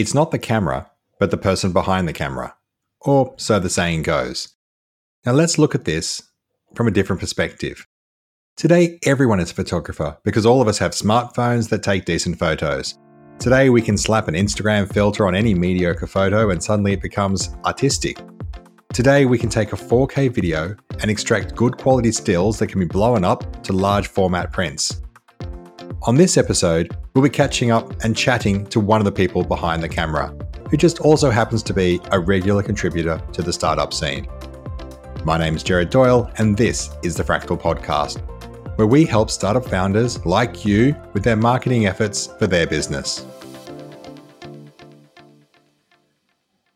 It's not the camera, but the person behind the camera. Or so the saying goes. Now let's look at this from a different perspective. Today, everyone is a photographer because all of us have smartphones that take decent photos. Today, we can slap an Instagram filter on any mediocre photo and suddenly it becomes artistic. Today, we can take a 4K video and extract good quality stills that can be blown up to large format prints. On this episode, we'll be catching up and chatting to one of the people behind the camera, who just also happens to be a regular contributor to the startup scene. My name is Jared Doyle, and this is the Fractal Podcast where we help startup founders like you with their marketing efforts for their business.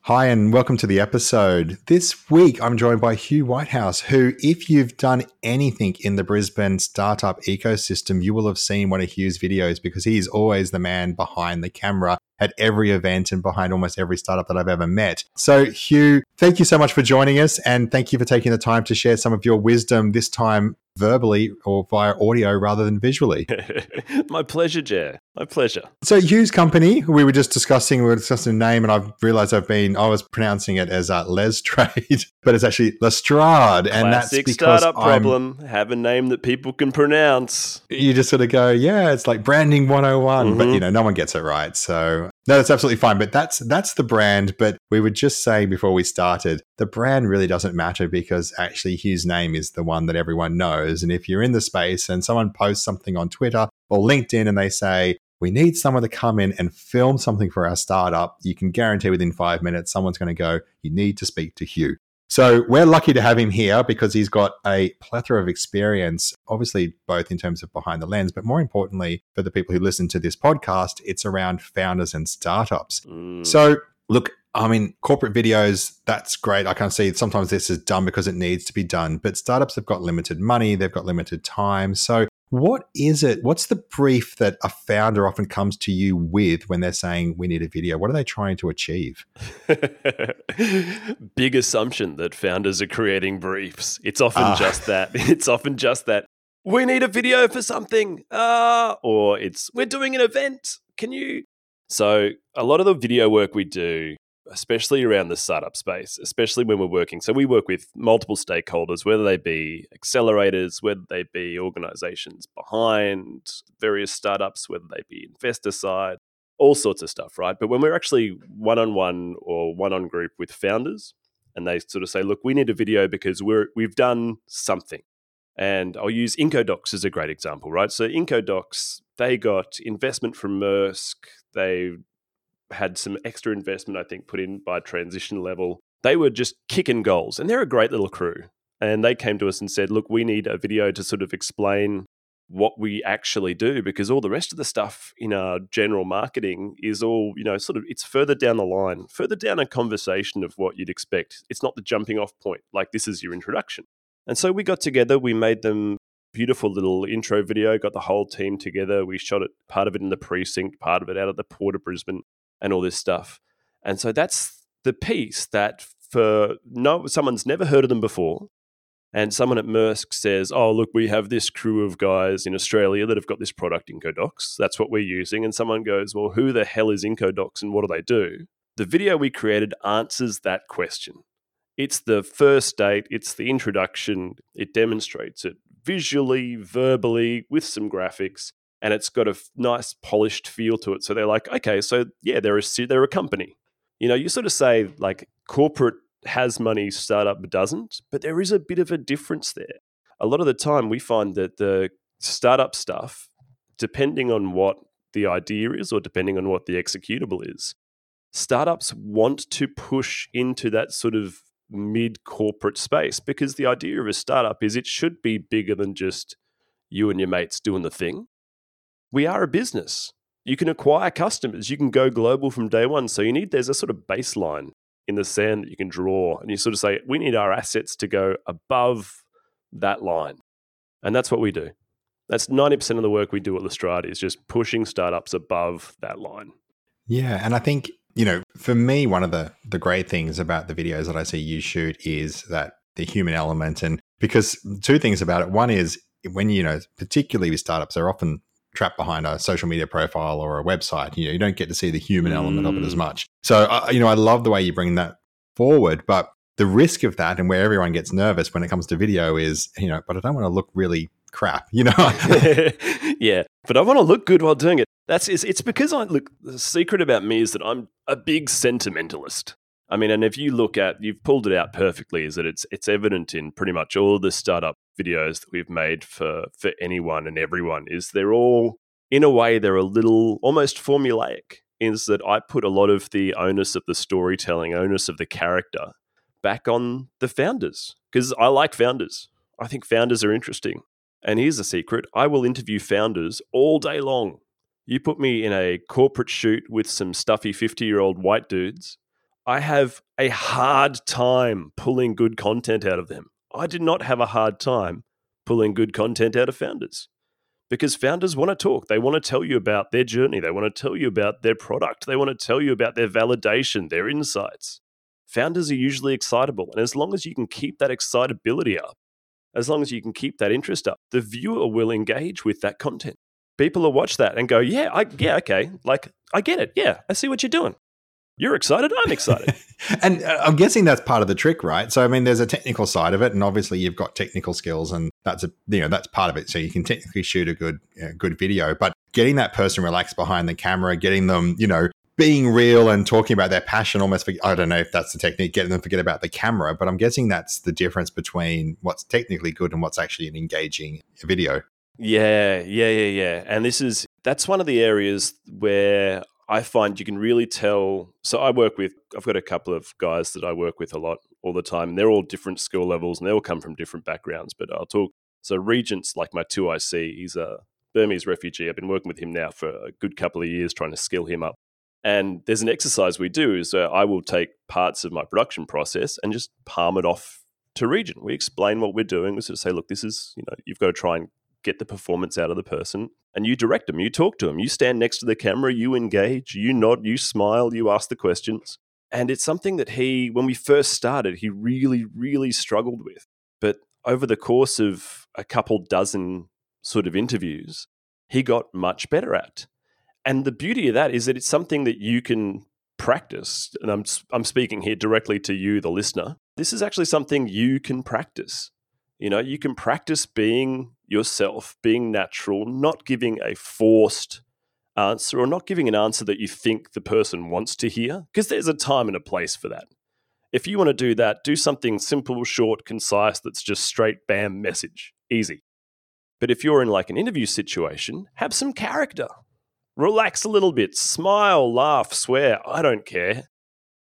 Hi, and welcome to the episode. This week, I'm joined by Hugh Whitehouse, who, if you've done anything in the Brisbane startup ecosystem, you will have seen one of Hugh's videos because he's always the man behind the camera at every event and behind almost every startup that I've ever met. So, Hugh, thank you so much for joining us and thank you for taking the time to share some of your wisdom this time verbally or via audio rather than visually. My pleasure, Jay. My pleasure. So Hugh's company, we were just discussing, we were discussing a name, and I've realized I've been, I was pronouncing it as uh, Les Trade, but it's actually Lestrade, and Classic that's because startup I'm, problem. Have a name that people can pronounce. You just sort of go, yeah, it's like branding 101, mm-hmm. but you know, no one gets it right. So no, that's absolutely fine. But that's that's the brand. But we were just saying before we started, the brand really doesn't matter because actually Hugh's name is the one that everyone knows. And if you're in the space and someone posts something on Twitter or LinkedIn and they say, we need someone to come in and film something for our startup, you can guarantee within five minutes someone's going to go, you need to speak to Hugh. So we're lucky to have him here because he's got a plethora of experience, obviously, both in terms of behind the lens, but more importantly, for the people who listen to this podcast, it's around founders and startups. Mm. So, look, I mean, corporate videos, that's great. I can see sometimes this is done because it needs to be done, but startups have got limited money, they've got limited time. So, what is it? What's the brief that a founder often comes to you with when they're saying we need a video? What are they trying to achieve? Big assumption that founders are creating briefs. It's often uh. just that. It's often just that. We need a video for something. Uh, or it's we're doing an event. Can you? So, a lot of the video work we do especially around the startup space, especially when we're working. So we work with multiple stakeholders, whether they be accelerators, whether they be organizations behind various startups, whether they be investor side, all sorts of stuff, right? But when we're actually one on one or one on group with founders, and they sort of say, "Look, we need a video because we're we've done something." And I'll use Incodocs as a great example, right? So Incodocs, they got investment from Maersk. They had some extra investment, I think, put in by transition level. They were just kicking goals, and they're a great little crew. And they came to us and said, Look, we need a video to sort of explain what we actually do because all the rest of the stuff in our general marketing is all, you know, sort of it's further down the line, further down a conversation of what you'd expect. It's not the jumping off point, like this is your introduction. And so we got together, we made them beautiful little intro video, got the whole team together. We shot it, part of it in the precinct, part of it out of the Port of Brisbane and all this stuff. And so that's the piece that for no someone's never heard of them before. And someone at Maersk says, Oh, look, we have this crew of guys in Australia that have got this product, Incodocs. That's what we're using. And someone goes, Well, who the hell is Incodocs and what do they do? The video we created answers that question. It's the first date, it's the introduction, it demonstrates it visually, verbally, with some graphics and it's got a nice polished feel to it. So they're like, okay, so yeah, they're a they're a company. You know, you sort of say like corporate has money, startup doesn't, but there is a bit of a difference there. A lot of the time, we find that the startup stuff, depending on what the idea is or depending on what the executable is, startups want to push into that sort of mid corporate space because the idea of a startup is it should be bigger than just you and your mates doing the thing we are a business. You can acquire customers. You can go global from day one. So you need there's a sort of baseline in the sand that you can draw, and you sort of say we need our assets to go above that line, and that's what we do. That's ninety percent of the work we do at Lestrade is just pushing startups above that line. Yeah, and I think you know, for me, one of the the great things about the videos that I see you shoot is that the human element, and because two things about it. One is when you know, particularly with startups, they're often trapped behind a social media profile or a website. You know, you don't get to see the human mm. element of it as Mm. much. So, uh, you know, I love the way you bring that forward, but the risk of that and where everyone gets nervous when it comes to video is, you know, but I don't want to look really crap, you know? yeah, but I want to look good while doing it. That's it's, it's because I look. The secret about me is that I'm a big sentimentalist. I mean, and if you look at, you've pulled it out perfectly. Is that it's it's evident in pretty much all the startup videos that we've made for for anyone and everyone. Is they're all in a way they're a little almost formulaic. Is that I put a lot of the onus of the storytelling, onus of the character, back on the founders because I like founders. I think founders are interesting. And here's a secret I will interview founders all day long. You put me in a corporate shoot with some stuffy 50 year old white dudes, I have a hard time pulling good content out of them. I did not have a hard time pulling good content out of founders because founders want to talk. They want to tell you about their journey, they want to tell you about their product, they want to tell you about their validation, their insights. Founders are usually excitable. And as long as you can keep that excitability up, as long as you can keep that interest up, the viewer will engage with that content. People will watch that and go, "Yeah, I, yeah, okay, like I get it. Yeah, I see what you're doing. You're excited. I'm excited." and uh, I'm guessing that's part of the trick, right? So, I mean, there's a technical side of it, and obviously you've got technical skills, and that's a you know that's part of it. So you can technically shoot a good uh, good video, but getting that person relaxed behind the camera, getting them, you know, being real and talking about their passion almost for, I don't know if that's the technique, getting them to forget about the camera, but I'm guessing that's the difference between what's technically good and what's actually an engaging video. Yeah, yeah, yeah, yeah. And this is that's one of the areas where I find you can really tell. So I work with I've got a couple of guys that I work with a lot all the time. And they're all different skill levels and they all come from different backgrounds. But I'll talk. So Regent's like my two IC. He's a Burmese refugee. I've been working with him now for a good couple of years, trying to skill him up. And there's an exercise we do is uh, I will take parts of my production process and just palm it off to Regent. We explain what we're doing. We sort of say, look, this is, you know, you've got to try and get the performance out of the person. And you direct them, you talk to them, you stand next to the camera, you engage, you nod, you smile, you ask the questions. And it's something that he, when we first started, he really, really struggled with. But over the course of a couple dozen sort of interviews, he got much better at. And the beauty of that is that it's something that you can practice. And I'm, I'm speaking here directly to you, the listener. This is actually something you can practice. You know, you can practice being yourself, being natural, not giving a forced answer or not giving an answer that you think the person wants to hear, because there's a time and a place for that. If you want to do that, do something simple, short, concise that's just straight bam message. Easy. But if you're in like an interview situation, have some character. Relax a little bit, smile, laugh, swear. I don't care.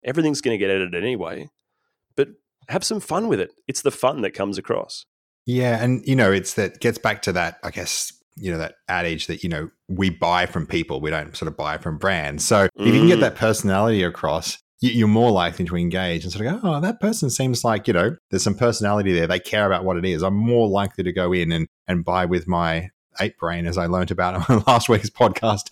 Everything's going to get edited anyway. But have some fun with it. It's the fun that comes across. Yeah, and you know, it's that gets back to that, I guess, you know, that adage that, you know, we buy from people, we don't sort of buy from brands. So if you can get Mm. that personality across, you- you're more likely to engage and sort of go, oh, that person seems like, you know, there's some personality there. They care about what it is. I'm more likely to go in and, and buy with my ape brain, as I learned about on last week's podcast.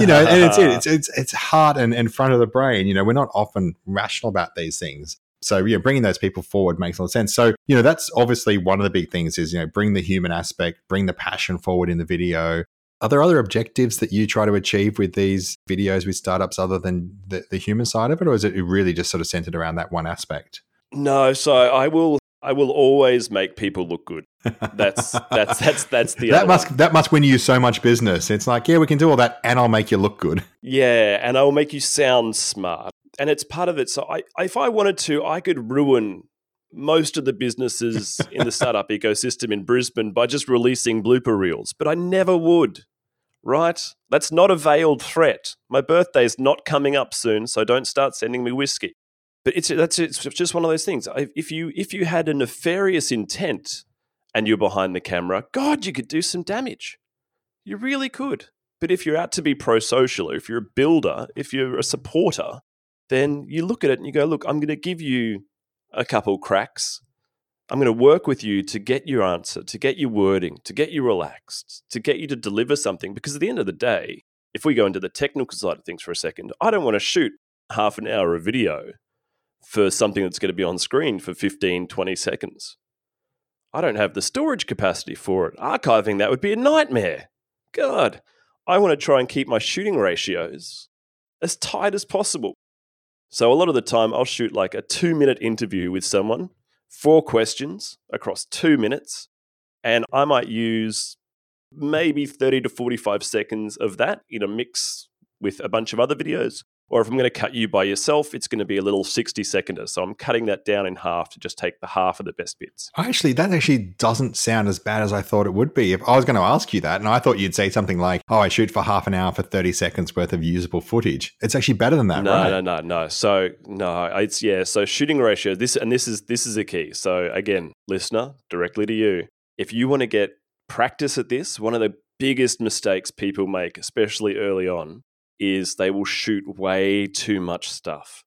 You know, and it's. It's, it's, it's heart and, and front of the brain. You know, we're not often rational about these things. So, yeah, bringing those people forward makes a lot of sense. So, you know, that's obviously one of the big things is, you know, bring the human aspect, bring the passion forward in the video. Are there other objectives that you try to achieve with these videos with startups other than the, the human side of it? Or is it really just sort of centered around that one aspect? No, so I will I will always make people look good. That's that's that's that's the that other must one. that must win you so much business. It's like, yeah, we can do all that and I'll make you look good. Yeah, and I will make you sound smart. And it's part of it. So I if I wanted to, I could ruin most of the businesses in the startup ecosystem in Brisbane by just releasing blooper reels, but I never would. Right? That's not a veiled threat. My birthday's not coming up soon, so don't start sending me whiskey. But it's that's it's just one of those things. If you if you had a nefarious intent and you're behind the camera, God, you could do some damage. You really could. But if you're out to be pro social, if you're a builder, if you're a supporter, then you look at it and you go, look, I'm going to give you a couple cracks. I'm going to work with you to get your answer, to get your wording, to get you relaxed, to get you to deliver something. Because at the end of the day, if we go into the technical side of things for a second, I don't want to shoot half an hour of video for something that's going to be on screen for 15, 20 seconds. I don't have the storage capacity for it. Archiving that would be a nightmare God, I want to try and keep my shooting ratios as tight as possible. So a lot of the time, I'll shoot like a two minute interview with someone, four questions across two minutes, and I might use maybe 30 to 45 seconds of that in a mix with a bunch of other videos. Or if I'm going to cut you by yourself, it's going to be a little 60 seconder. So I'm cutting that down in half to just take the half of the best bits. Actually, that actually doesn't sound as bad as I thought it would be. If I was going to ask you that, and I thought you'd say something like, oh, I shoot for half an hour for 30 seconds worth of usable footage. It's actually better than that, no, right? No, no, no. So no, it's yeah. So shooting ratio, this and this is this is a key. So again, listener, directly to you. If you want to get practice at this, one of the biggest mistakes people make, especially early on, is they will shoot way too much stuff.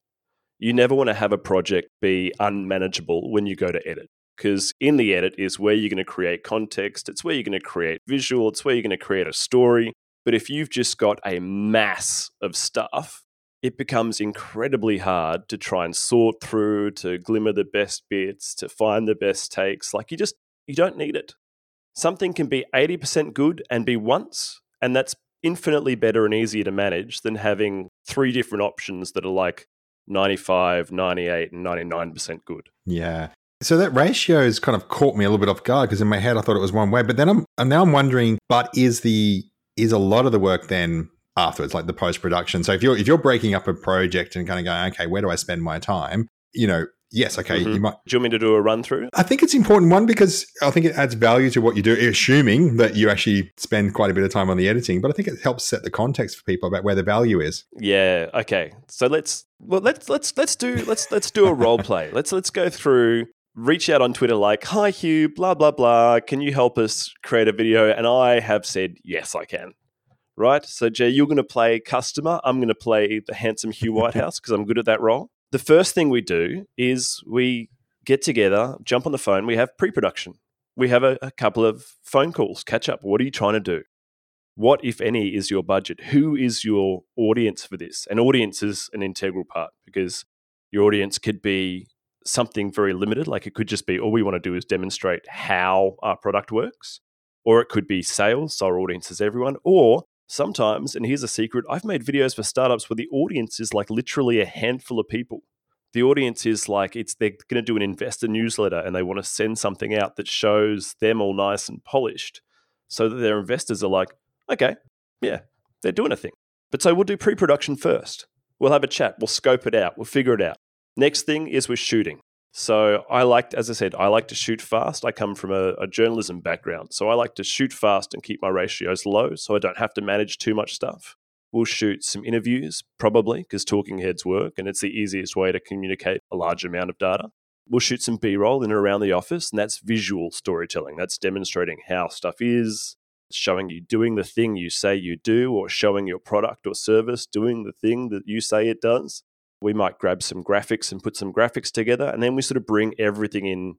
You never want to have a project be unmanageable when you go to edit because in the edit is where you're going to create context, it's where you're going to create visual, it's where you're going to create a story. But if you've just got a mass of stuff, it becomes incredibly hard to try and sort through, to glimmer the best bits, to find the best takes. Like you just, you don't need it. Something can be 80% good and be once, and that's infinitely better and easier to manage than having three different options that are like 95, 98, and 99% good. Yeah. So that ratio has kind of caught me a little bit off guard because in my head I thought it was one way, but then I'm and now I'm wondering, but is the is a lot of the work then afterwards, like the post production? So if you're if you're breaking up a project and kind of going, okay, where do I spend my time? You know, yes, okay, mm-hmm. you might. Do you want me to do a run through? I think it's important one because I think it adds value to what you do, assuming that you actually spend quite a bit of time on the editing. But I think it helps set the context for people about where the value is. Yeah. Okay. So let's well let's let's let's do let's let's do a role play. Let's let's go through. Reach out on Twitter like, "Hi Hugh, blah blah blah. Can you help us create a video?" And I have said, "Yes, I can." Right. So Jay, you're going to play customer. I'm going to play the handsome Hugh Whitehouse because I'm good at that role the first thing we do is we get together, jump on the phone, we have pre production. We have a, a, couple of phone calls, catch up. What are you trying to do? What, if any, is your budget? Who is your audience for this? An audience is an integral part because your audience could be something very limited, like it could just be all we want to do is demonstrate how our product works, or it could be sales, so our audience is everyone, or Sometimes, and here's a secret, I've made videos for startups where the audience is like literally a handful of people. The audience is like it's they're going to do an investor newsletter and they want to send something out that shows them all nice and polished so that their investors are like, okay, yeah, they're doing a thing. But so we'll do pre-production first. We'll have a chat, we'll scope it out, we'll figure it out. Next thing is we're shooting. So I like, as I said, I like to shoot fast. I come from a, a, journalism background, so I like to shoot fast and keep my ratios low, so I don't have to manage too much stuff. We'll shoot some interviews, probably, because talking heads work, and it's the easiest way to communicate a large amount of data. We'll shoot some B roll in and around the office, and that's visual storytelling. That's demonstrating how stuff is, showing you doing the thing you say you do, or showing your product or service doing the thing that you say it does we might grab some graphics and put some graphics together and then we sort of bring everything in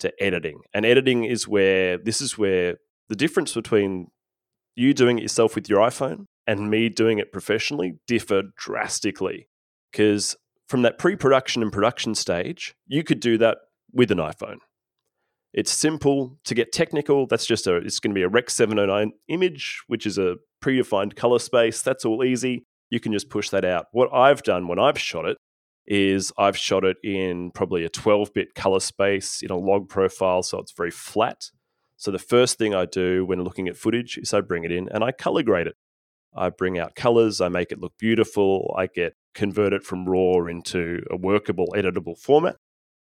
to editing. And editing is where this is where the difference between you doing it yourself with your iphone and me doing it professionally differ drastically. Because from that pre-production and production stage you could do that with an iphone. It's simple to get technical that's just a it's going to be a rec 709 image which is a predefined color space that's all easy you can just push that out. What I've done when I've shot it is I've shot it in probably a 12 bit color space in a log profile, so it's very flat. So the first thing I do when looking at footage is I bring it in and I color grade it. I bring out colors, I make it look beautiful, I get convert it from raw into a workable, editable format.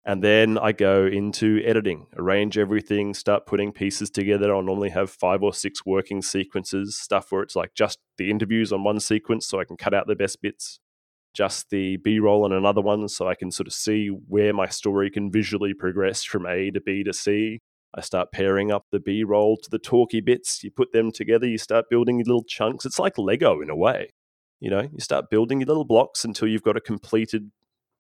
And then I go into editing, arrange everything, start putting pieces together. I'll normally have five or six working sequences, stuff where it's like just the interviews on one sequence so I can cut out the best bits, just the B roll on another one so I can sort of see where my story can visually progress from A to B to C. I start pairing up the B roll to the talky bits. You put them together, you start building little chunks. It's like Lego in a way. You know, you start building your little blocks until you've got a completed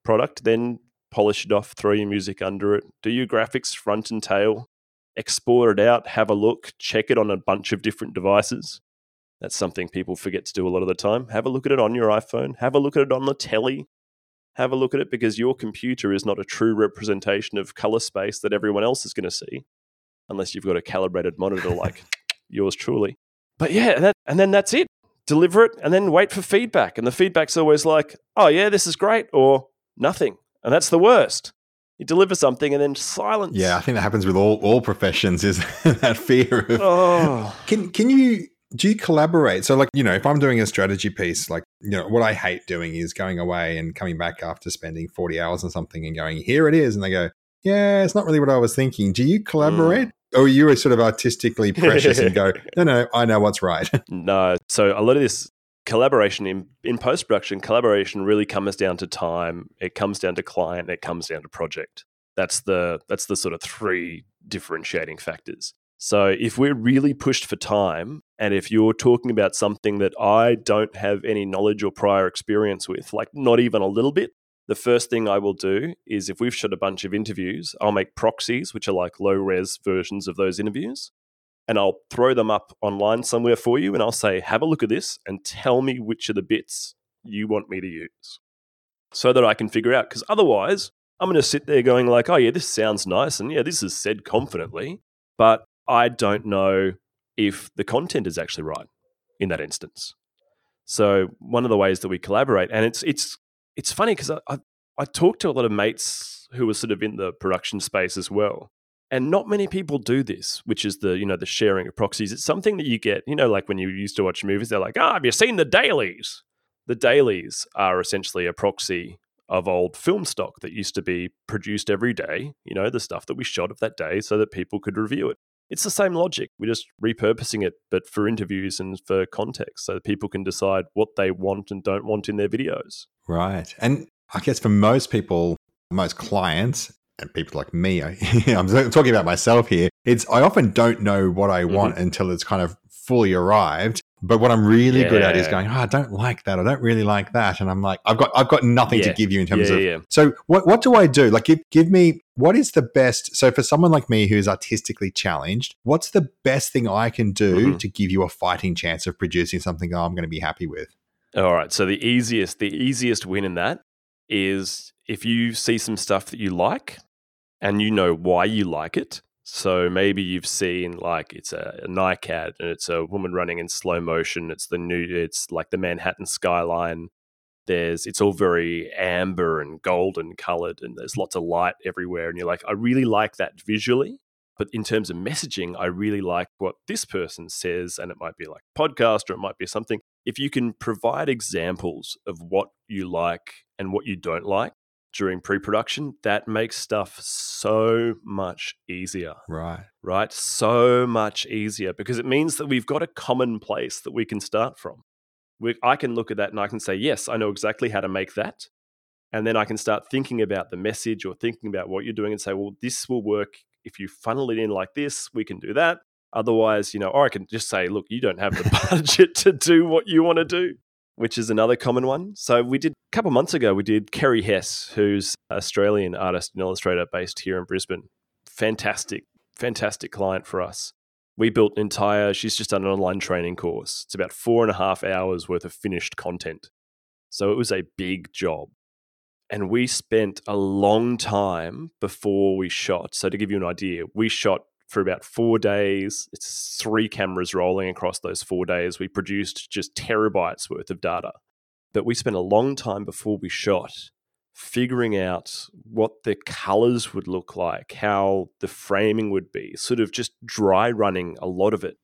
product. Then polish it off, throw your music under it, do your graphics front and tail, export it out, have a look, check it on a bunch of different devices. That's something people forget to do a lot of the time. Have a look at it on your iPhone, have a look at it on the telly, have a look at it because your computer is not a true representation of color space that everyone else is going to see, unless you've got a calibrated monitor like yours truly. but yeah, that, and then that's it. Deliver it and then wait for feedback. And the feedback's always like, oh, yeah, this is great, or nothing. And that's the worst. You deliver something and then silence. Yeah, I think that happens with all, all professions is that fear of Oh. Can can you do you collaborate? So like, you know, if I'm doing a strategy piece, like, you know, what I hate doing is going away and coming back after spending 40 hours on something and going, here it is. And they go, yeah, it's not really what I was thinking. Do you mm. collaborate? Or are you sort of artistically precious and go, no, no, I know what's right. No. So a lot of this collaboration in, in post production, collaboration really comes down to time. It comes down to client. It comes down to project. That's the that's the sort of three differentiating factors. So if we're really pushed for time, and if you're talking about something that I don't have any knowledge or prior experience with, like not even a little bit, the first thing I will do is if we've shot a bunch of interviews, I'll make proxies, which are like low res versions of those interviews and I'll throw them up online somewhere for you and I'll say, have a look at this and tell me which of the bits you want me to use so that I can figure out. Because otherwise, I'm going to sit there going, like, oh, yeah, this sounds nice. And yeah, this is said confidently, but I don't know if the content is actually right in that instance. So one of the ways that we collaborate, and it's it's it's funny because I, I I talk to a lot of mates who are sort of in the production space as well, and not many people do this, which is the you know the sharing of proxies. It's something that you get, you know, like when you used to watch movies, they're like, "Ah, oh, have you seen the dailies?" The dailies are essentially a proxy of old film stock that used to be produced every day. You know, the stuff that we shot of that day, so that people could review it. It's the same logic. We're just repurposing it, but for interviews and for context, so that people can decide what they want and don't want in their videos. Right, and I guess for most people, most clients, and people like me, I, I'm talking about myself here. It's I often don't know what I want mm-hmm. until it's kind of fully arrived. But what I'm really yeah. good at is going, oh, I don't like that. I don't really like that. And I'm like, I've got I've got nothing yeah. to give you in terms yeah, of so what what do I do? Like give give me what is the best so for someone like me who's artistically challenged, what's the best thing I can do mm-hmm. to give you a fighting chance of producing something I'm going to be happy with? All right. So the easiest the easiest win in that is if you see some stuff that you like and you know why you like it. So maybe you've seen like it's a, a ad and it's a woman running in slow motion. It's the new, it's like the Manhattan skyline. There's, it's all very amber and golden colored, and there's lots of light everywhere. And you're like, I really like that visually. But in terms of messaging, I really like what this person says, and it might be like podcast or it might be something. If you can provide examples of what you like and what you don't like, during pre-production that makes stuff so much easier right. right? So much easier because it means that we've got a common place that we can start from. We, i can look at that and i can say yes i know exactly how to make that. And then i can start thinking about the message or thinking about what you're doing and say well this will work. If you funnel it in like this we can do that. Otherwise you know or i can just say look you don't have the budget to do what you want to do which is another common one. So we did a couple months ago. We did Kerrie Hess, who's Australian artist and illustrator based here in Brisbane. Fantastic, fantastic client for us. We built an entire. She's just done an online training course. It's about four and a half hours worth of finished content. So it was a big job. And we spent a long time before we shot. So, to give you an idea, we shot for about four days. It's three cameras rolling across those four days. We produced just terabytes worth of data. But we spent a long time before we shot figuring out what the colors would look like, how the framing would be, sort of just dry running a lot of it.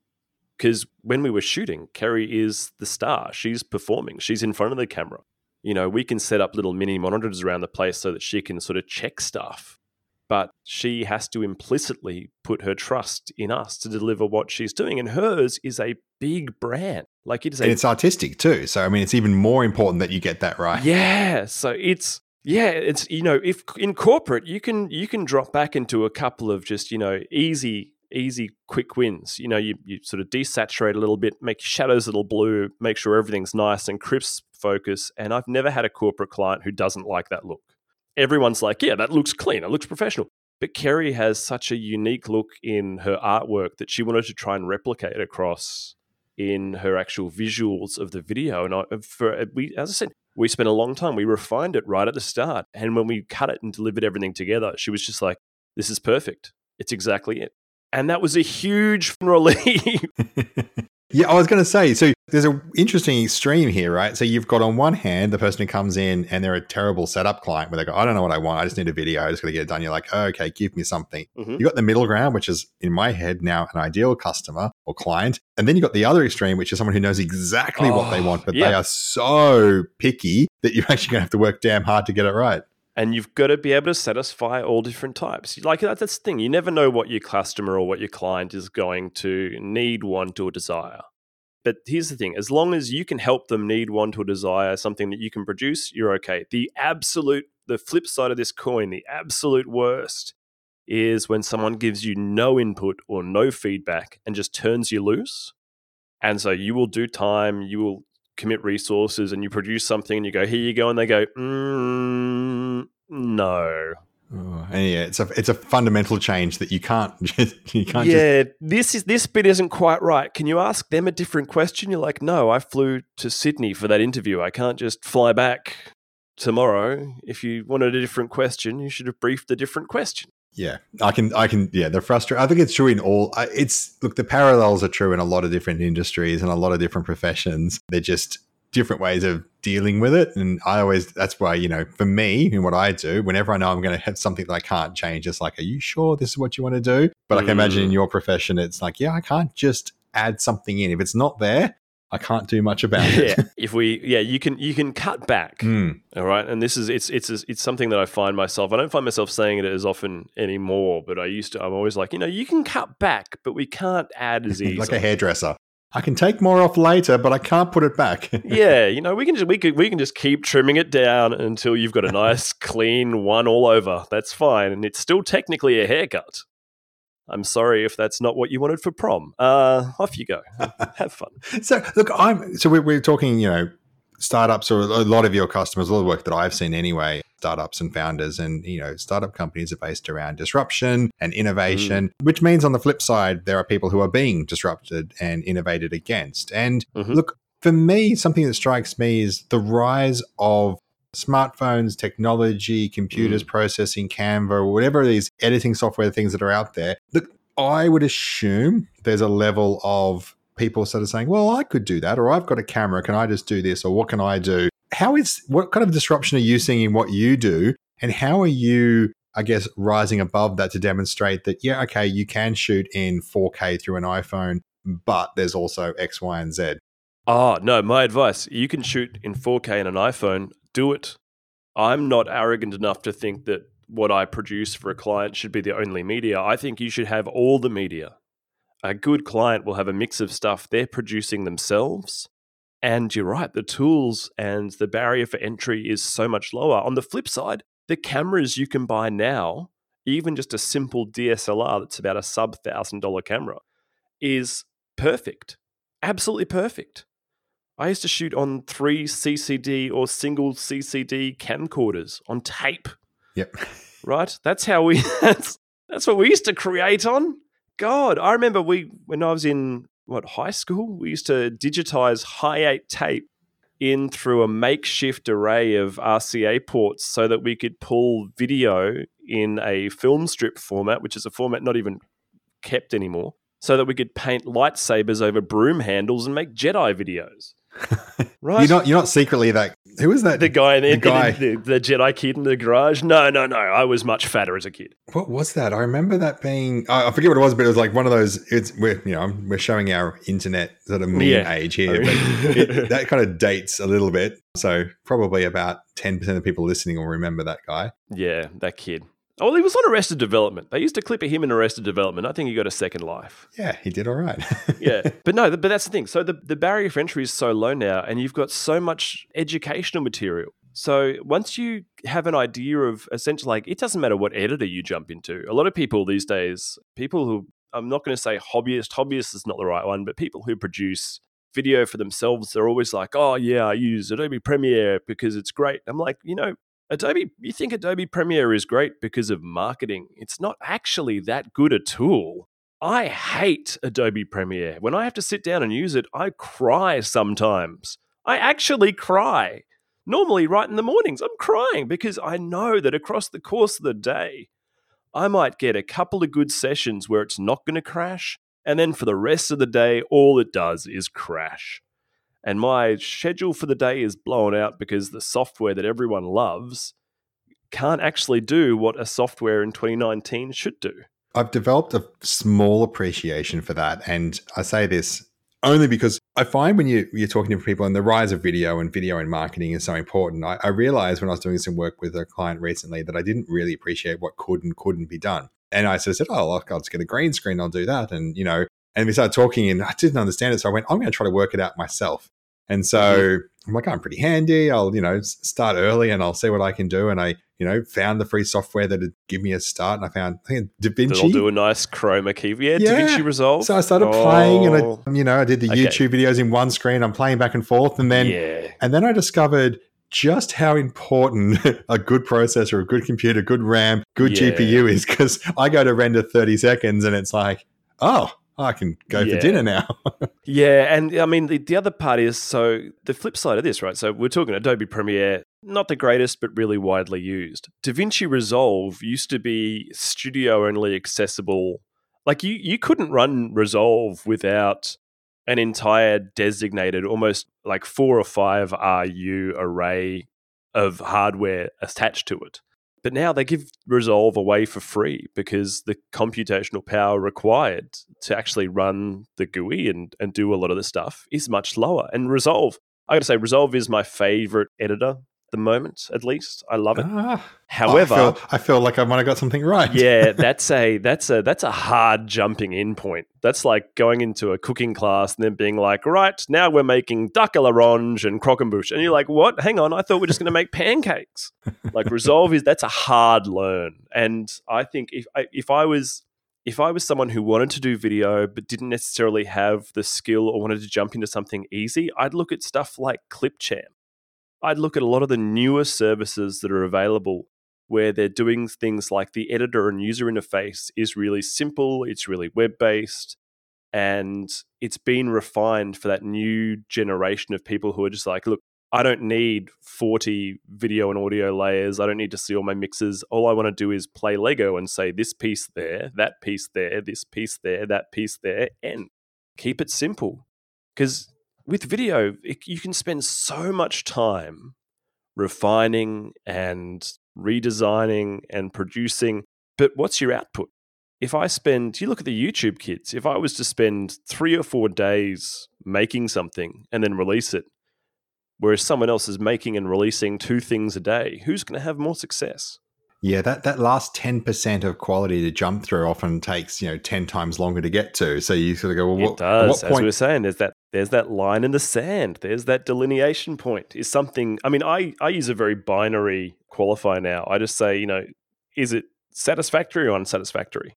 Because when we were shooting, Kerrie is the star. She's performing, she's in front of the camera. You know, we can set up little mini monitors around the place so that she can sort of check stuff but she has to implicitly put her trust in us to deliver what she's doing. And hers is a big brand. Like it is a, and it's artistic too. So I mean it's even more important that you get that right. Yeah. So it's yeah, it's you know, if in corporate you can you can drop back into a couple of just, you know, easy easy quick wins. You know, you, you sort of desaturate a little bit, make shadows a little blue, make sure everything's nice and crisp focus. And I've never had a corporate client who doesn't like that look everyone's like, yeah, that looks clean, it looks professional. But Kerrie has such a unique look in her artwork that she wanted to try and replicate across in her actual visuals of the video. And I, for we, as I said, we spent a long time. We refined it right at the start, and when we cut it and delivered everything together, she was just like, "This is perfect. It's exactly it." And that was a huge relief. Yeah, I was going to say. So there's an interesting extreme here, right? So you've got on one hand the person who comes in and they're a terrible setup client where they go, I don't know what I want. I just need a video. I just got to get it done. You're like, oh, okay, give me something. Mhm. You got the middle ground, which is in my head now an ideal customer or client. And then you've got the other extreme, which is someone who knows exactly what they Oh, want, but yeah. they are so picky that you're actually going to have to work damn hard to get it right. And you've got to be able to satisfy all different types. Like that- that's the thing. You never know what your customer or what your client is going to need, want, or desire. But here's the thing: as long as you can help them need, want, or desire something that you can produce, you're okay. The absolute, the flip side of this coin, the absolute worst is when someone gives you no input or no feedback and just turns you loose. And so you will do time, you will commit resources, and you produce something, and you go, "Here you go," and they go, mm, "No." Oh, and yeah, it's a it's a fundamental change that you can't just, you can't just Yeah, this is this bit isn't quite right. Can you ask them a different question? You're like, "No, I flew to Sydney for that interview. I can't just fly back tomorrow. If you wanted a different question, you should have briefed a different question." Yeah, I can, I can, yeah, they're frustrated. I think it's true in all. It's look, the parallels are true in a lot of different industries and a lot of different professions. They're just different ways of dealing with it. And I always, that's why you know, for me and what I do, whenever I know I'm going to have something that I can't change, it's like, are you sure this is what you want to do? But I can imagine in Mm. your profession, it's like, yeah, I can't just add something in if it's not there. I can't do much about it. yeah, if we, yeah, you can you can cut back. Mm, All right, and this is it's it's it's something that I find myself. I don't find myself saying it as often anymore, but I used to. I'm always like, you know, you can cut back, but we can't add as easily. like a hairdresser. I can take more off later, but I can't put it back. yeah, you know, we can just we can we can just keep trimming it down until you've got a nice clean one all over. That's fine, and it's still technically a haircut. I'm sorry if that's not what you wanted for prom. Uh, off you go. Have fun. So look, I'm so we're, we're talking, you know, startups or a lot of your customers, all the work that I've seen anyway, startups and founders, and you know, startup companies are based around disruption and innovation, which means on the flip side, there are people who are being disrupted and innovated against. And Mhm. look, for me, something that strikes me is the rise of smartphones, technology, computers mm. processing Canva, whatever these editing software things that are out there. Look, I would assume there's a level of people sort of saying, well, I could do that, or I've got a camera. Can I just do this? Or what can I do? How is, what kind of disruption are you seeing in what you do? And how are you, I guess, rising above that to demonstrate that, yeah, okay, you can shoot in 4K through an iPhone, but there's also X, Y, and Z. Oh, no, my advice you can shoot in 4K in an iPhone, do it. I'm not arrogant enough to think that what I produce for a client should be the only media. I think you should have all the media. A good client will have a mix of stuff they're producing themselves. And you're right, the tools and the barrier for entry is so much lower. On the flip side, the cameras you can buy now, even just a simple DSLR that's about a sub thousand dollar camera, is perfect. Absolutely perfect. I used to shoot on three CCD or single CCD camcorders on tape, Yep. right? That's how we that's that's what we used to create on. God, I remember we when I was in what high school, we used to digitize high eight tape in through a makeshift array of RCA ports so that we could pull video in a film strip format, which is a format not even kept anymore, so that we could paint lightsabers over broom handles and make Jedi videos. Right? You're not, you're not secretly that. Who is that? the guy in the, the guy. the, the Jedi kid in the garage. No, no, no. I was much fatter as a kid. What was that? I remember that being. I I forget what it was, but it was like one of those. It's we're you know we're showing our internet sort of mean Yeah. age here, but it, that kind of dates a little bit. So probably about ten percent of people listening will remember that guy. Yeah, that kid. Oh, well, he was on Arrested Development. They used to clip him in Arrested Development. I think he got a second life. Yeah, he did all right. yeah but no but that's the thing so the, the barrier for entry is so low now and you've got so much educational material so once you have an idea of essentially like it doesn't matter what editor you jump into a lot of people these days people who i'm not going to say hobbyist hobbyist is not the right one but people who produce video for themselves they're always like oh yeah i use adobe premiere because it's great i'm like you know adobe you think adobe premiere is great because of marketing it's not actually that good a tool I hate Adobe Premiere. When I have to sit down and use it, I cry sometimes. I actually cry. Normally, right in the mornings, I'm crying because I know that across the course of the day, I might get a couple of good sessions where it's not going to crash, And then for the rest of the day, all it does is crash. And my schedule for the day is blown out because the software that everyone loves can't actually do what a software in 2019 should do. I've developed a small appreciation for that. And I say this only because I find when you, you're talking to people and the rise of video and video and marketing is so important. I, I realized when I was doing some work with a client recently that I didn't really appreciate what could and couldn't be done. And I sort of said, oh, I'll just get a green screen, I'll do that. And, you know, and we started talking and I didn't understand it. So I went, I'm going to try to work it out myself. And so mm-hmm. I'm like, I'm pretty handy. I'll, you know, start early and I'll see what I can do. And I, you know, found the free software that would give me a start. And I found I think DaVinci. That'll do a nice chroma key. Yeah, yeah. DaVinci Resolve. So I started oh. playing and I, you know, I did the okay. YouTube videos in one screen. I'm playing back and forth. And then, yeah. and then I discovered just how important a good processor, a good computer, good RAM, good yeah. GPU is because I go to render 30 seconds and it's like, oh, I can go yeah. for dinner now. yeah. And I mean, the, the other part is so the flip side of this, right? So we're talking Adobe Premiere, not the greatest, but really widely used. DaVinci Resolve used to be studio only accessible. Like you, you couldn't run Resolve without an entire designated, almost like four or five RU array of hardware attached to it. But now they give Resolve away for free because the computational power required to actually run the GUI and, and do a lot of the stuff is much lower. And Resolve, I gotta say, Resolve is my favorite editor the moment, at least. I love it. Ah, However, I feel, I feel, like I might have got something right. yeah, that's a that's a that's a hard jumping in point. That's like going into a cooking class and then being like, right now we're making duck a l'orange and croquembouche, and you're like, what? Hang on, I thought we are just going to make pancakes. like resolve is that's a hard learn, and I think if I, if I was if I was someone who wanted to do video but didn't necessarily have the skill or wanted to jump into something easy, I'd look at stuff like Clipchamp I'd look at a lot of the newer services that are available where they're doing things like the editor and user interface is really simple, it's really web based, and it's been refined for that new generation of people who are just like, look, I don't need 40 video and audio layers. I don't need to see all my mixes. All I want to do is play Lego and say this piece there, that piece there, this piece there, that piece there, and keep it simple. Because with video, it, you can spend so much time refining and redesigning and producing. But what's your output? If I spend, you look at the YouTube kids, if I was to spend three or four days making something and then release it, whereas someone else is making and releasing two things a day, who's going to have more success? Yeah, that, that last 10% of quality to jump through often takes, you know, 10 times longer to get to. So you sort of go, well, what, it does. What As we were saying, there's that there's that line in the sand. There's that delineation point. Is something I mean, I, I use a very binary qualifier now. I just say, you know, is it satisfactory or unsatisfactory?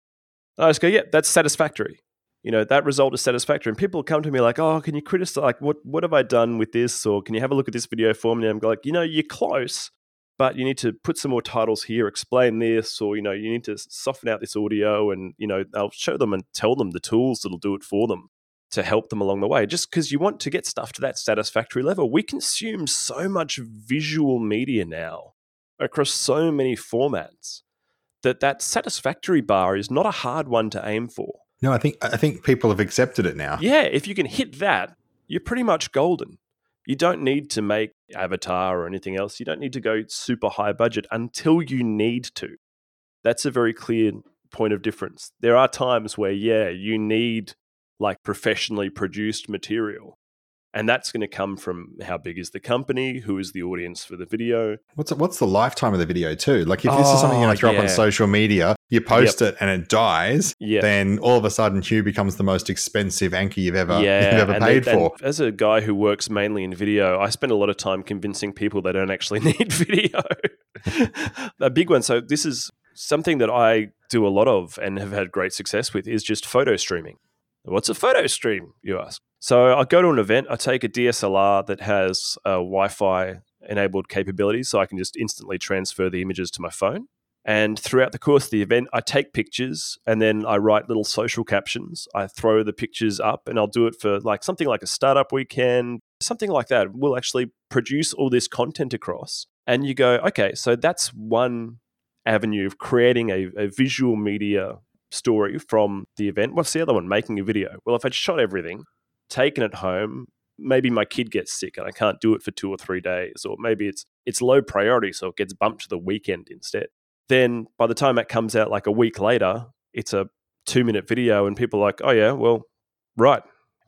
I just go, yeah, that's satisfactory. You know, that result is satisfactory. And people come to me like, oh, can you criticize like what what have I done with this? Or can you have a look at this video for me? And I'm like, you know, you're close but you need to put some more titles here, explain this, or you know, you need to soften out this audio, and you know, I'll show them and tell them the tools that'll do it for them to help them along the way. Just because you want to get stuff to that satisfactory level, we consume so much visual media now across so many formats that that satisfactory bar is not a hard one to aim for. No, I think I think people have accepted it now. Yeah, if you can hit that, you're pretty much golden. You don't need to make Avatar or anything else. You don't need to go super high budget until you need to. That's a very clear point of difference. There are times where, yeah, you need like professionally produced material. And that's going to come from how big is the company, who is the audience for the video. What's what's the lifetime of the video too? Like if this is something you're going to oh, throw yeah. up on social media, you post yep. it and it dies, yep. then all of a sudden Hugh becomes the most expensive anchor you've ever yeah. you've ever paid for. as a guy who works mainly in video, I spend a lot of time convincing people they don't actually need video. a big one. So this is something that I do a lot of and have had great success with is just photo streaming. What's a photo stream, you ask? So I go to an event, I take a DSLR that has uh, a Wi Fi enabled capabilities so I can just instantly transfer the images to my phone. And throughout the course of the event, I take pictures and then I write little social captions. I throw the pictures up and I'll do it for like something like a startup weekend, something like that. We'll actually produce all this content across. And you go, okay, so that's one avenue of creating a, a visual media story from the event. What's the other one? Making a video. Well, if I'd shot everything, taken it home, maybe my kid gets sick and I can't do it for two or three days, or maybe it's it's low priority, so it gets bumped to the weekend instead. Then by the time that comes out like a week later, it's a two minute video, and people are like, oh yeah, well, right.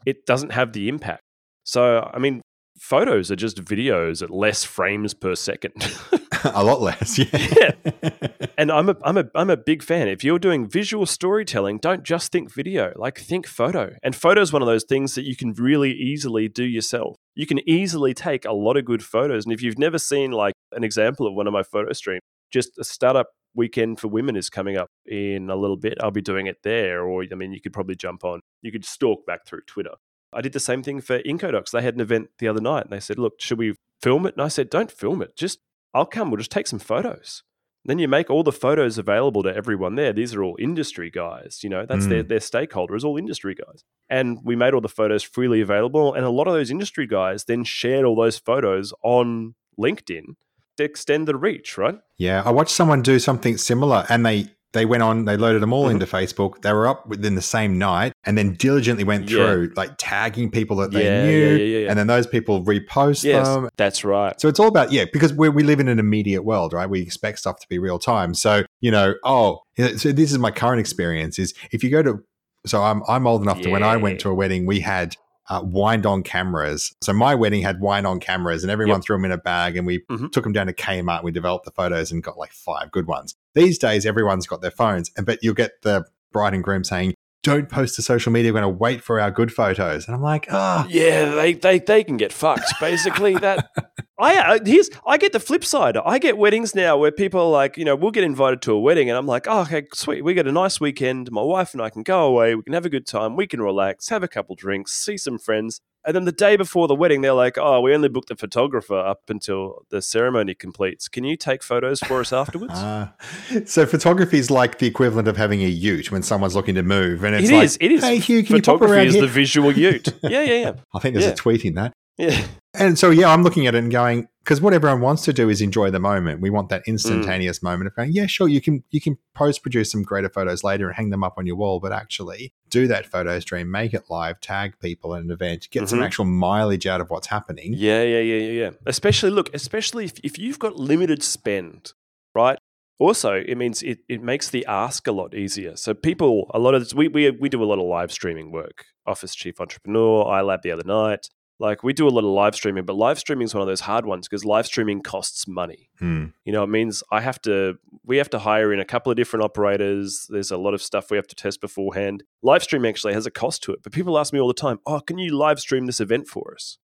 It doesn't have the impact. So I mean, photos are just videos at less frames per second. a lot less, yeah. yeah. And I'm a I'm a I'm a big fan. If you're doing visual storytelling, don't just think video. Like think photo. And photo is one of those things that you can really easily do yourself. You can easily take a lot of good photos. And if you've never seen like an example of one of my photo streams, just a startup weekend for women is coming up in a little bit. I'll be doing it there. Or I mean you could probably jump on. You could stalk back through Twitter. I did the same thing for Incodocs. They had an event the other night and they said, Look, should we film it? And I said, Don't film it. Just, I'll come. We'll just take some photos. then you make all the photos available to everyone there. These are all industry guys. You know, that's mm. their, their stakeholder, is all industry guys. And we made all the photos freely available. And a lot of those industry guys then shared all those photos on LinkedIn extend the reach, right? Yeah. I watched someone do something similar and they they went on, they loaded them all mm-hmm. into Facebook. They were up within the same night and then diligently went yeah. through, like tagging people that they yeah, knew. Yeah, and then those people repost yes, them. That's right. So it's all about, yeah, because we we live in an immediate world, right? We expect stuff to be real time. So, you know, oh, so this is my current experience is if you go to, so I'm, I'm old enough to when I went to a wedding, we had uh, wind on cameras. So my wedding had wind on cameras, and everyone yep. threw them in a bag, and we mm-hmm. took them down to Kmart. And we developed the photos and got like five good ones. These days, everyone's got their phones, and but you'll get the bride and groom saying, "Don't post to social media. We're going to wait for our good photos." And I'm like, ah, oh. yeah, they they they can get fucked. Basically, that I uh, here's I get the flip side. I get weddings now where people are like, you know, we'll get invited to a wedding, and I'm like, oh, okay, sweet. We get a nice weekend. My wife and I can go away. We can have a good time. We can relax, have a couple drinks, see some friends. And then the day before the wedding, they're like, "Oh, we only booked the photographer up until the ceremony completes. Can you take photos for us afterwards?" Uh, so photography is like the equivalent of having a ute when someone's looking to move, and it's it like, is, it is. Hey, Hugh, can photography you pop around is here? the visual ute. yeah, yeah, yeah. I think there's yeah. a tweet in that. Yeah. And so, yeah, I'm looking at it and going, because what everyone wants to do is enjoy the moment. We want that mm. instantaneous mm. moment of going, yeah, sure, you can you can post produce some greater photos later and hang them up on your wall, but actually do that photo stream, make it live, tag people at an event, get mm-hmm. some actual mileage out of what's happening. Yeah, yeah, yeah, yeah, yeah. Especially look, especially if, if you've got limited spend, right? Also, it means it, it makes the ask a lot easier. So people, a lot of this, we, we we do a lot of live streaming work. Office Chief Entrepreneur, iLab the other night like we do a lot of live streaming, but live streaming is one of those hard ones because live streaming costs money. Hmm. You know, it means I have to we have to hire in a couple of different operators. There's a lot of stuff we have to test beforehand. Live stream actually has a cost to it, but people ask me all the time, "Oh, can you live stream this event for us?"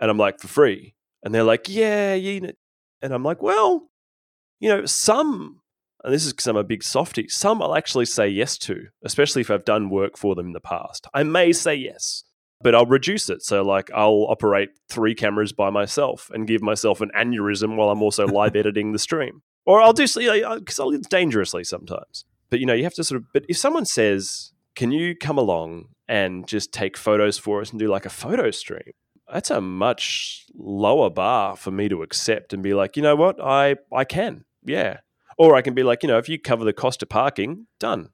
And I'm like, "For free." And they're like, "Yeah, yeah." And I'm like, "Well, you know, some and this is because I'm a big softy, some I'll actually say yes to, especially if I've done work for them in the past. I may say yes but I'll reduce it. So, like, I'll operate three cameras by myself and give myself an aneurysm while I'm also live editing the stream. Or I'll do, because uh, I'll live dangerously sometimes. But, you know, you have to sort of, but if someone says, can you come along and just take photos for us and do like a photo stream? That's a much lower bar for me to accept and be like, you know what, I I can, yeah. Or I can be like, you know, if you cover the cost of parking, done.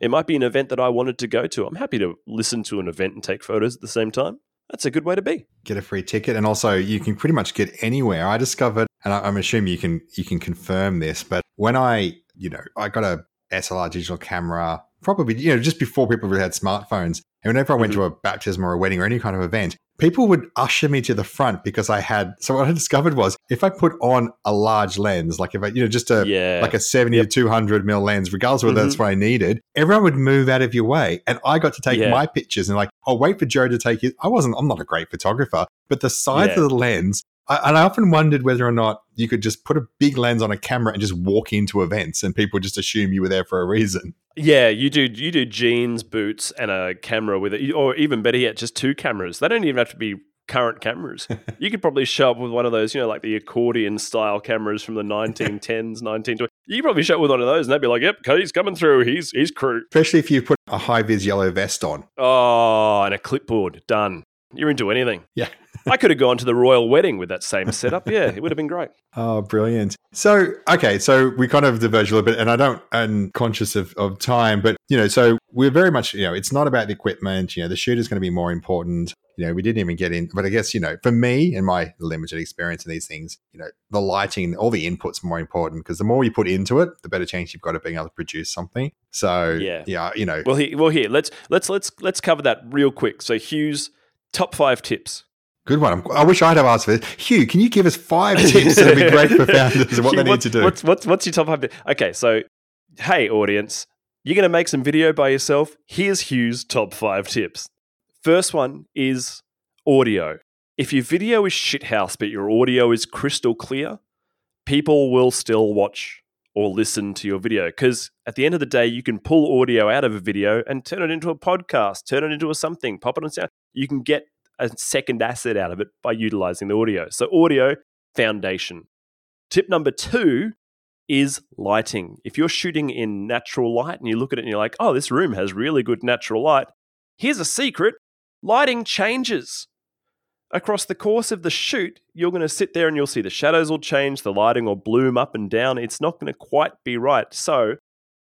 It might be an event that I wanted to go to. I'm happy to listen to an event and take photos at the same time. That's a good way to be. Get a free ticket, and also you can pretty much get anywhere. I discovered, and I'm assuming you can you can confirm this, but when I you know I got a SLR digital camera, probably you know just before people really had smartphones, and whenever I went mm-hmm. to a baptism or a wedding or any kind of event, people would usher me to the front because I had. So what I discovered was if I put on a large lens, like if I, you know, just a yeah. like a seventy yep. to two hundred mil lens, regardless of whether mm-hmm. that's what I needed, everyone would move out of your way, and I got to take yeah. my pictures and like, I'll wait for Joe to take his. I wasn't. I'm not a great photographer, but the size yeah. of the lens. I, and I often wondered whether or not you could just put a big lens on a camera and just walk into events, and people just assume you were there for a reason. Yeah, you do. You do jeans, boots, and a camera with it, or even better yet, just two cameras. They don't even have to be current cameras. you could probably show up with one of those, you know, like the accordion style cameras from the 1910s, 1920s. You could probably show up with one of those, and they'd be like, "Yep, he's coming through. He's he's crew." Especially if you put a high vis yellow vest on. Oh, and a clipboard. Done. You're into anything. Yeah. I could have gone to the royal wedding with that same setup. Yeah, it would have been great. Oh, brilliant. So, okay, so we kind of diverge a little bit, and I don't, I'm conscious of, of time, but, you know, so we're very much, you know, it's not about the equipment, you know, the shoot is going to be more important. You know, we didn't even get in, but I guess, you know, for me and my limited experience in these things, you know, the lighting, all the inputs more important because the more you put into it, the better chance you've got of being able to produce something. So, Yeah. yeah, you know, Well, here, well, here let's let's let's let's cover that real quick. So, Hugh's top five tips. good one. I'm, wish I'd have asked for this. Hugh, can you give us five tips that would be great for founders and what Hugh, they need to do? What's what's what's your top five? Okay, so hey, audience, you're going to make some video by yourself. Here's Hugh's top five tips. First one is audio. If your video is shithouse, but your audio is crystal clear, people will still watch or listen to your video. Because at the end of the day, you can pull audio out of a video and turn it into a podcast, turn it into a something, pop it on sound. You can get a second asset out of it by utilizing the audio. So, audio, foundation. Tip number two is lighting. If you're shooting in natural light and you look at it and you're like, oh, this room has really good natural light, here's a secret lighting changes. Across the course of the shoot, you're going to sit there and you'll see the shadows will change, the lighting will bloom up and down. It's not going to quite be right. So,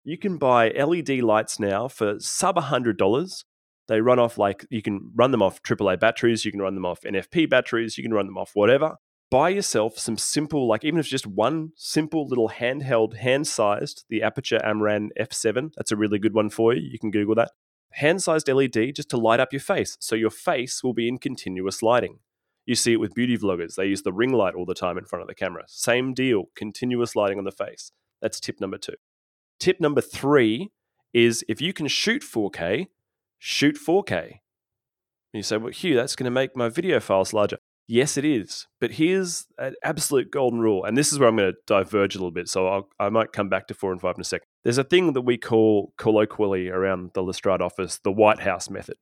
you can buy LED lights now for sub $100. They run off like you can run them off AAA batteries, you can run them off NFP batteries, you can run them off whatever buy yourself some simple, like even if it's just one simple little handheld, hand sized, the Aputure Amaran F7. That's a really good one for you. You can Google that. Hand sized LED just to light up your face. So your face will be in continuous lighting. You see it with beauty vloggers. They use the ring light all the time in front of the camera. Same deal, continuous lighting on the face. That's tip number two. Tip number three is if you can shoot 4K, shoot 4K. And you say, well, Hugh, that's going to make my video files larger. Yes, it is. But here's an absolute golden rule. And this is where I'm going to diverge a little bit. So I'll, I might come back to four and five in a second. There's a thing that we call colloquially around the Lestrade office the White House method.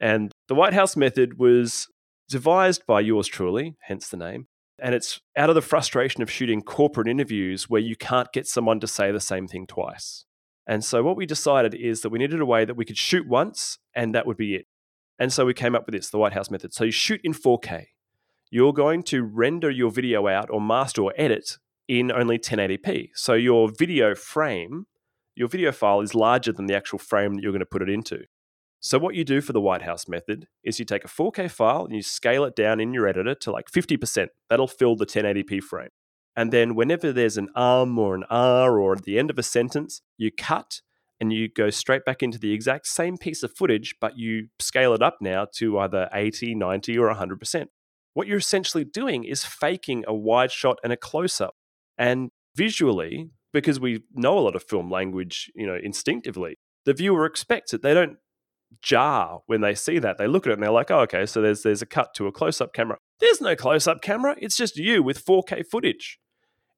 And the White House method was devised by yours truly, hence the name. And it's out of the frustration of shooting corporate interviews where you can't get someone to say the same thing twice. And so what we decided is that we needed a way that we could shoot once and that would be it. And so we came up with this, the White House method. So you shoot in 4K you're going to render your video out or master or edit in only 1080p. So your video frame, your video file is larger than the actual frame that you're going to put it into. So what you do for the White House method is you take a 4K file and you scale it down in your editor to like 50%. That'll fill the 1080p frame. And then whenever there's an um or an r or at the end of a sentence, you cut and you go straight back into the exact same piece of footage, but you scale it up now to either 80, 90, or 100% what you're essentially doing is faking a wide shot and a close up. And visually, because we know a lot of film language, you know, instinctively, the viewer expects it. They don't jar when they see that. They look at it and they're like, oh, okay, so there's there's a cut to a close-up camera. There's no close-up camera. It's just you with 4K footage.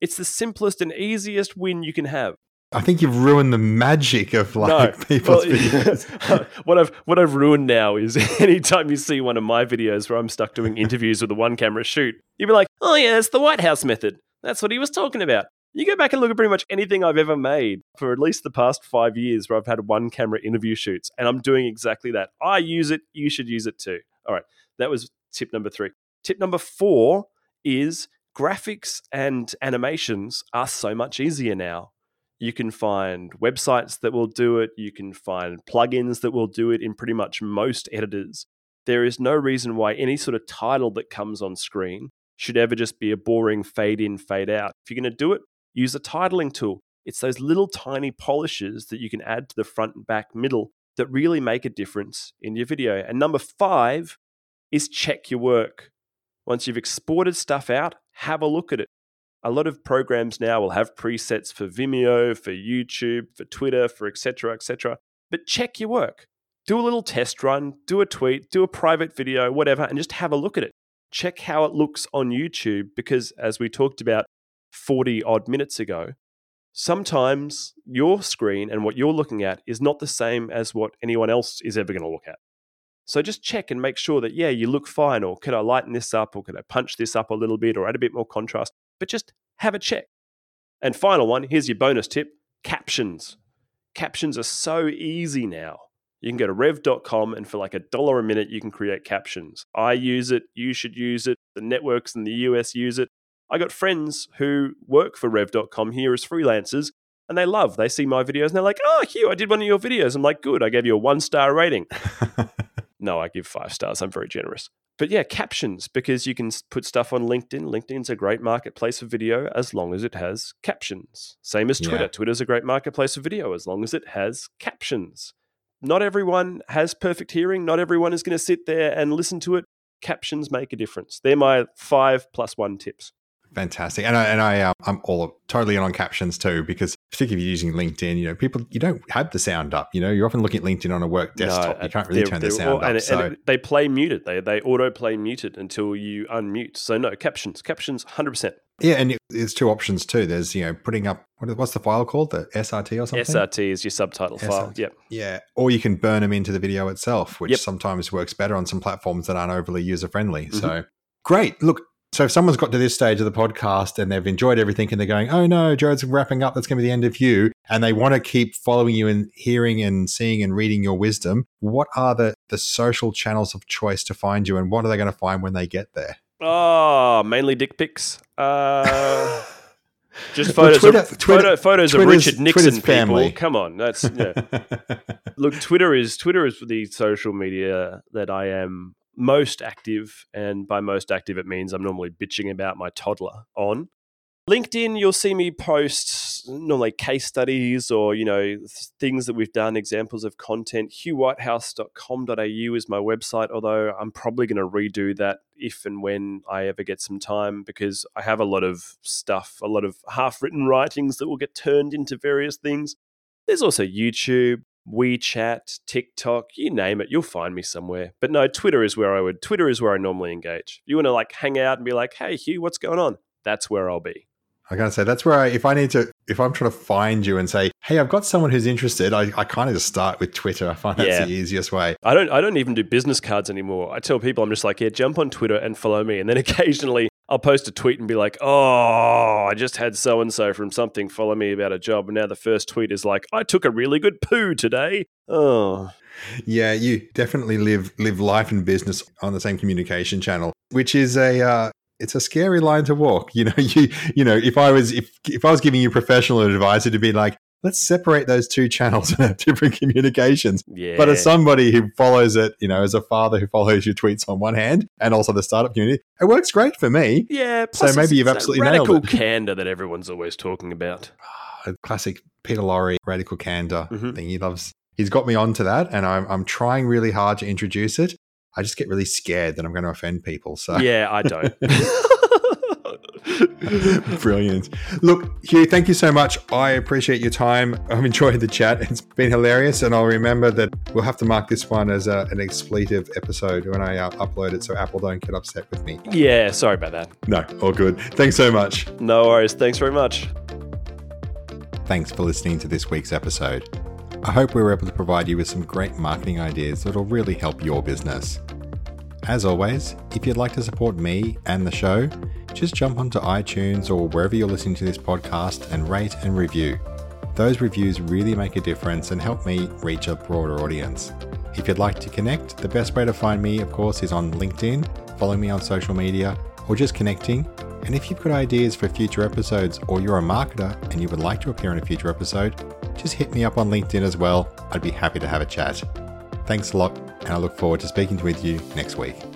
It's the simplest and easiest win you can have. I think you've ruined the magic of like No. people's Well, videos. what I've what I've ruined now is anytime you see one of my videos where I'm stuck doing interviews with a one camera shoot, you'll be like, oh yeah, it's the White House method. That's what he was talking about. You go back and look at pretty much anything I've ever made for at least the past five years where I've had one camera interview shoots, and I'm doing exactly that. I use it, you should use it too. All right, that was tip number three. Tip number four is graphics and animations are so much easier now. You can find websites that will do it. You can find plugins that will do it in pretty much most editors. There is no reason why any sort of title that comes on screen should ever just be a boring fade in, fade out. If you're going to do it, use a titling tool. It's those little tiny polishes that you can add to the front and back middle that really make a difference in your video. And number five is check your work. Once you've exported stuff out, have a look at it a lot of programs now will have presets for Vimeo, for YouTube, for Twitter, for etc. etc. But check your work. Do a little test run, do a tweet, do a private video, whatever, and just have a look at it. Check how it looks on YouTube because, as we talked about 40 odd minutes ago, sometimes your screen and what you're looking at is not the same as what anyone else is ever going to look at. So just check and make sure that, yeah, you look fine, or could I lighten this up, or could I punch this up a little bit, or add a bit more contrast? But just have a check. And final one here's your bonus tip captions. Captions are so easy now. You can go to rev.com and for like a dollar a minute, you can create captions. I use it. You should use it. The networks in the US use it. I got friends who work for rev.com here as freelancers and they love, they see my videos and they're like, oh, Hugh, I did one of your videos. I'm like, good. I gave you a one star rating. no, I give five stars. I'm very generous. But yeah, captions because you can put stuff on LinkedIn. LinkedIn's a great marketplace for video as long as it has captions. Same as Twitter. Yeah. Twitter's a great marketplace for video as long as it has captions. Not everyone has perfect hearing. Not everyone is going to sit there and listen to it. Captions make a difference. They're my five plus one tips. Fantastic, and I and I uh, I'm all totally in on captions too because particularly if you're using LinkedIn, you know, people you don't have the sound up. You know, you're often looking at LinkedIn on a work desktop. No, you can't really turn the sound all, up. And, so. and they play muted. They they auto play muted until you unmute. So no captions, captions, hundred percent. Yeah, and there's two options too. There's you know putting up what, what's the file called? The SRT or something. SRT is your subtitle SRT. file. Yep. Yeah, or you can burn them into the video itself, which yep. sometimes works better on some platforms that aren't overly user friendly. Mm-hmm. So great. Look, so if someone's got to this stage of the podcast and they've enjoyed everything and they're going, oh no, Jared's wrapping up, that's going to be the end of you, and they want to keep following you and hearing and seeing and reading your wisdom, what are the, the social channels of choice to find you and what are they going to find when they get there? Oh, mainly dick pics. Uh, just photos, well, Twitter, of, Twitter, photo, photos of Richard Nixon people. Come on, that's yeah. look. Twitter is Twitter is the social media that I am most active, and by most active, it means I'm normally bitching about my toddler on. LinkedIn, you'll see me post normally case studies or, you know, things that we've done, examples of content. HughWhitehouse.com.au is my website, although I'm probably going to redo that if and when I ever get some time because I have a lot of stuff, a lot of half written writings that will get turned into various things. There's also YouTube, WeChat, TikTok, you name it, you'll find me somewhere. But no, Twitter is where I would. Twitter is where I normally engage. You want to like hang out and be like, "Hey, Hugh, what's going on?" That's where I'll be. I gotta say that's where I, if I need to, if I'm trying to find you and say, "Hey, I've got someone who's interested," I, I kind of just start with Twitter. I find that's yeah. the easiest way. I don't, I don't even do business cards anymore. I tell people I'm just like, "Yeah, jump on Twitter and follow me," and then occasionally I'll post a tweet and be like, "Oh, I just had so and so from something follow me about a job." And now the first tweet is like, "I took a really good poo today." Oh, yeah, you definitely live live life and business on the same communication channel, which is a uh, it's a scary line to walk. You know, you you know, if I was if if I was giving you professional advice, it'd be like, let's separate those two channels and have different communications. Yeah. But as somebody who follows it, you know, as a father who follows your tweets on one hand and also the startup community, it works great for me. Yeah. So maybe you've absolutely nailed it. Radical candor that everyone's always talking about. A classic Peter Lorre radical candor mm-hmm. thing. He loves. He's got me onto that, and I'm I'm trying really hard to introduce it. I just get really scared that I'm going to offend people. So yeah, I don't. Brilliant. Look, Hugh, thank you so much. I appreciate your time. I've enjoyed the chat. It's been hilarious. And I'll remember that we'll have to mark this one as a, an expletive episode when I uh, upload it so Apple don't get upset with me. Yeah, sorry about that. No, all good. Thanks so much. No worries. Thanks very much. Thanks for listening to this week's episode. I hope we were able to provide you with some great marketing ideas that'll really help your business. As always, if you'd like to support me and the show, just jump onto iTunes or wherever you're listening to this podcast and rate and review. Those reviews really make a difference and help me reach a broader audience. If you'd like to connect, the best way to find me, of course, is on LinkedIn, follow me on social media, or just connecting. And if you've got ideas for future episodes or you're a marketer and you would like to appear in a future episode, just hit me up on LinkedIn as well. I'd be happy to have a chat. Thanks a lot and I look forward to speaking with you next week.